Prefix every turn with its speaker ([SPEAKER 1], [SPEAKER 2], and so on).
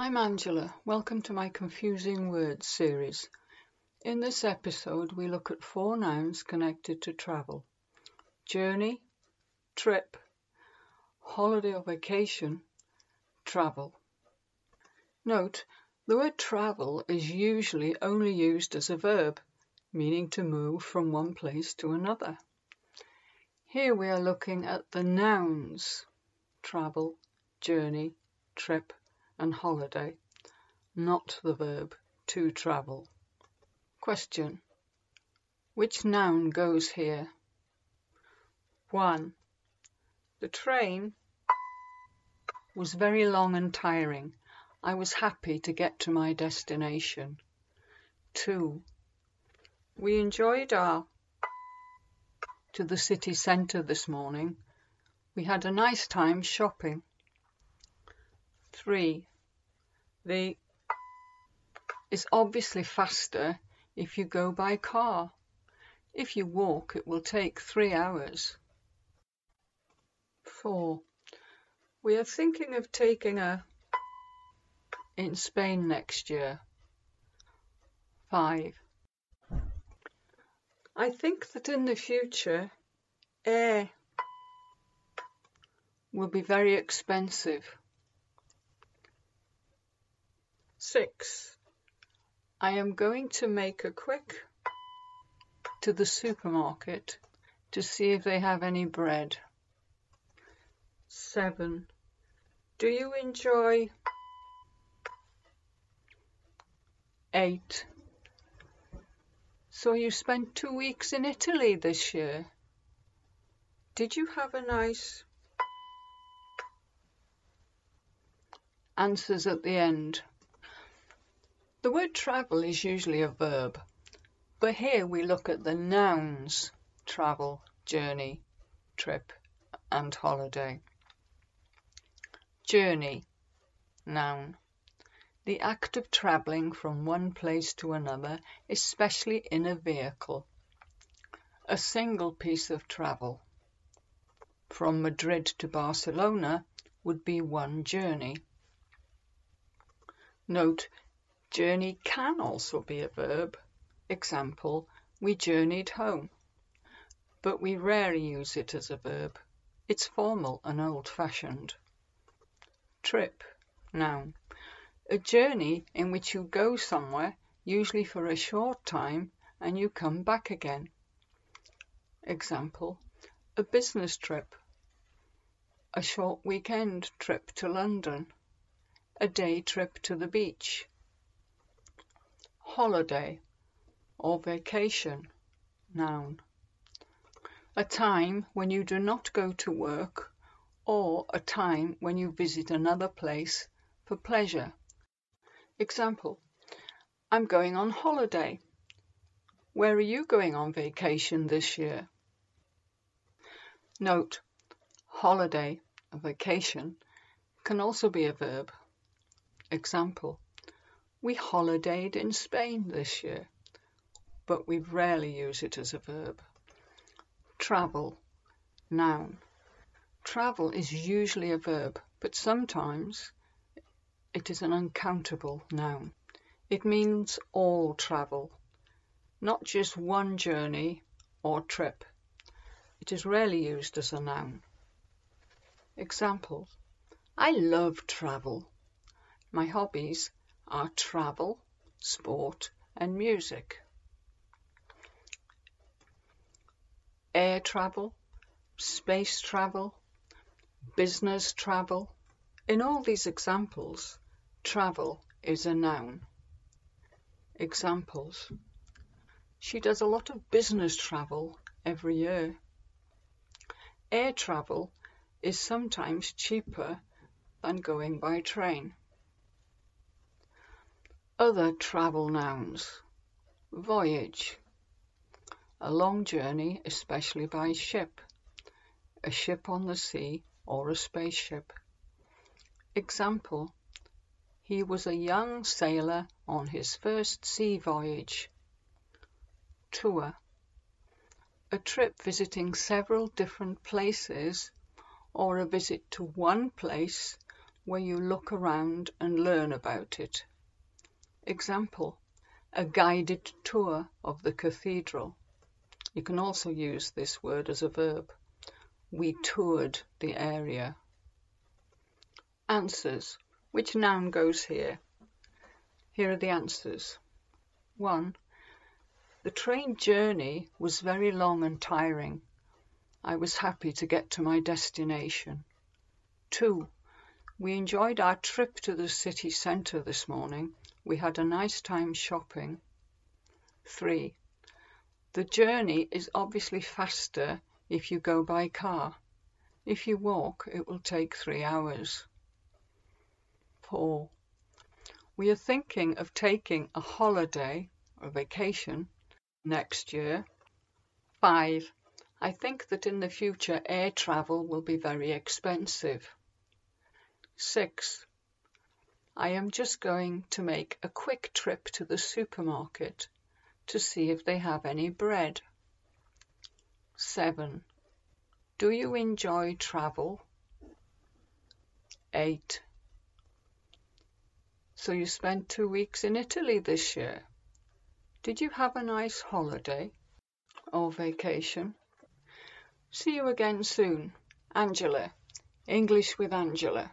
[SPEAKER 1] I'm Angela. Welcome to my Confusing Words series. In this episode, we look at four nouns connected to travel journey, trip, holiday or vacation, travel. Note, the word travel is usually only used as a verb, meaning to move from one place to another. Here we are looking at the nouns travel, journey, trip, and holiday, not the verb to travel. Question. Which noun goes here? 1. The train was very long and tiring. I was happy to get to my destination. 2. We enjoyed our to the city centre this morning. We had a nice time shopping. 3. The is obviously faster if you go by car. If you walk, it will take three hours. 4. We are thinking of taking a in Spain next year. 5. I think that in the future, air will be very expensive. 6. I am going to make a quick to the supermarket to see if they have any bread. 7. Do you enjoy 8. So you spent two weeks in Italy this year. Did you have a nice answers at the end? The word travel is usually a verb, but here we look at the nouns travel, journey, trip, and holiday. Journey, noun. The act of travelling from one place to another, especially in a vehicle. A single piece of travel. From Madrid to Barcelona would be one journey. Note Journey can also be a verb. Example, we journeyed home. But we rarely use it as a verb. It's formal and old-fashioned. Trip, noun. A journey in which you go somewhere, usually for a short time, and you come back again. Example, a business trip. A short weekend trip to London. A day trip to the beach holiday or vacation, noun. A time when you do not go to work or a time when you visit another place for pleasure. Example, I'm going on holiday. Where are you going on vacation this year? Note, holiday, a vacation, can also be a verb. Example, we holidayed in Spain this year, but we rarely use it as a verb. Travel, noun. Travel is usually a verb, but sometimes it is an uncountable noun. It means all travel, not just one journey or trip. It is rarely used as a noun. Examples I love travel. My hobbies are travel, sport, and music. Air travel, space travel, business travel. In all these examples, travel is a noun. Examples She does a lot of business travel every year. Air travel is sometimes cheaper than going by train. Other travel nouns. Voyage. A long journey, especially by ship. A ship on the sea or a spaceship. Example. He was a young sailor on his first sea voyage. Tour. A trip visiting several different places or a visit to one place where you look around and learn about it. Example, a guided tour of the cathedral. You can also use this word as a verb. We toured the area. Answers. Which noun goes here? Here are the answers. 1. The train journey was very long and tiring. I was happy to get to my destination. 2. We enjoyed our trip to the city centre this morning. We had a nice time shopping. 3. The journey is obviously faster if you go by car. If you walk, it will take three hours. 4. We are thinking of taking a holiday or vacation next year. 5. I think that in the future air travel will be very expensive. 6. I am just going to make a quick trip to the supermarket to see if they have any bread. 7. Do you enjoy travel? 8. So you spent two weeks in Italy this year. Did you have a nice holiday or vacation? See you again soon. Angela. English with Angela.